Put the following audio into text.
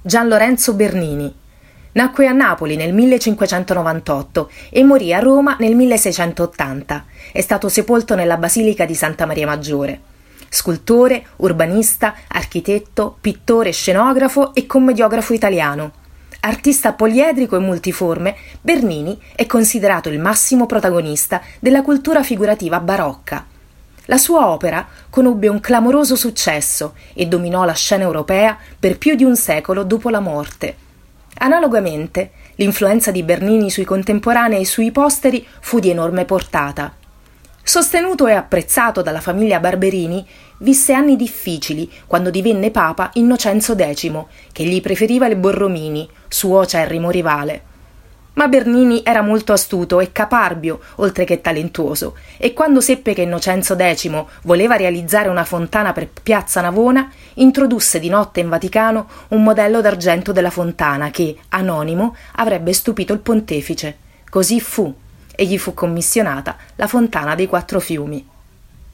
Gian Lorenzo Bernini. Nacque a Napoli nel 1598 e morì a Roma nel 1680. È stato sepolto nella Basilica di Santa Maria Maggiore. Scultore, urbanista, architetto, pittore, scenografo e commediografo italiano. Artista poliedrico e multiforme, Bernini è considerato il massimo protagonista della cultura figurativa barocca. La sua opera conobbe un clamoroso successo e dominò la scena europea per più di un secolo dopo la morte. Analogamente, l'influenza di Bernini sui contemporanei e sui posteri fu di enorme portata. Sostenuto e apprezzato dalla famiglia Barberini, visse anni difficili quando divenne papa Innocenzo X, che gli preferiva il Borromini, suo acerrimo rivale. Ma Bernini era molto astuto e caparbio, oltre che talentuoso, e quando seppe che Innocenzo X voleva realizzare una fontana per Piazza Navona, introdusse di notte in Vaticano un modello d'argento della fontana che, anonimo, avrebbe stupito il pontefice. Così fu, e gli fu commissionata la fontana dei quattro fiumi.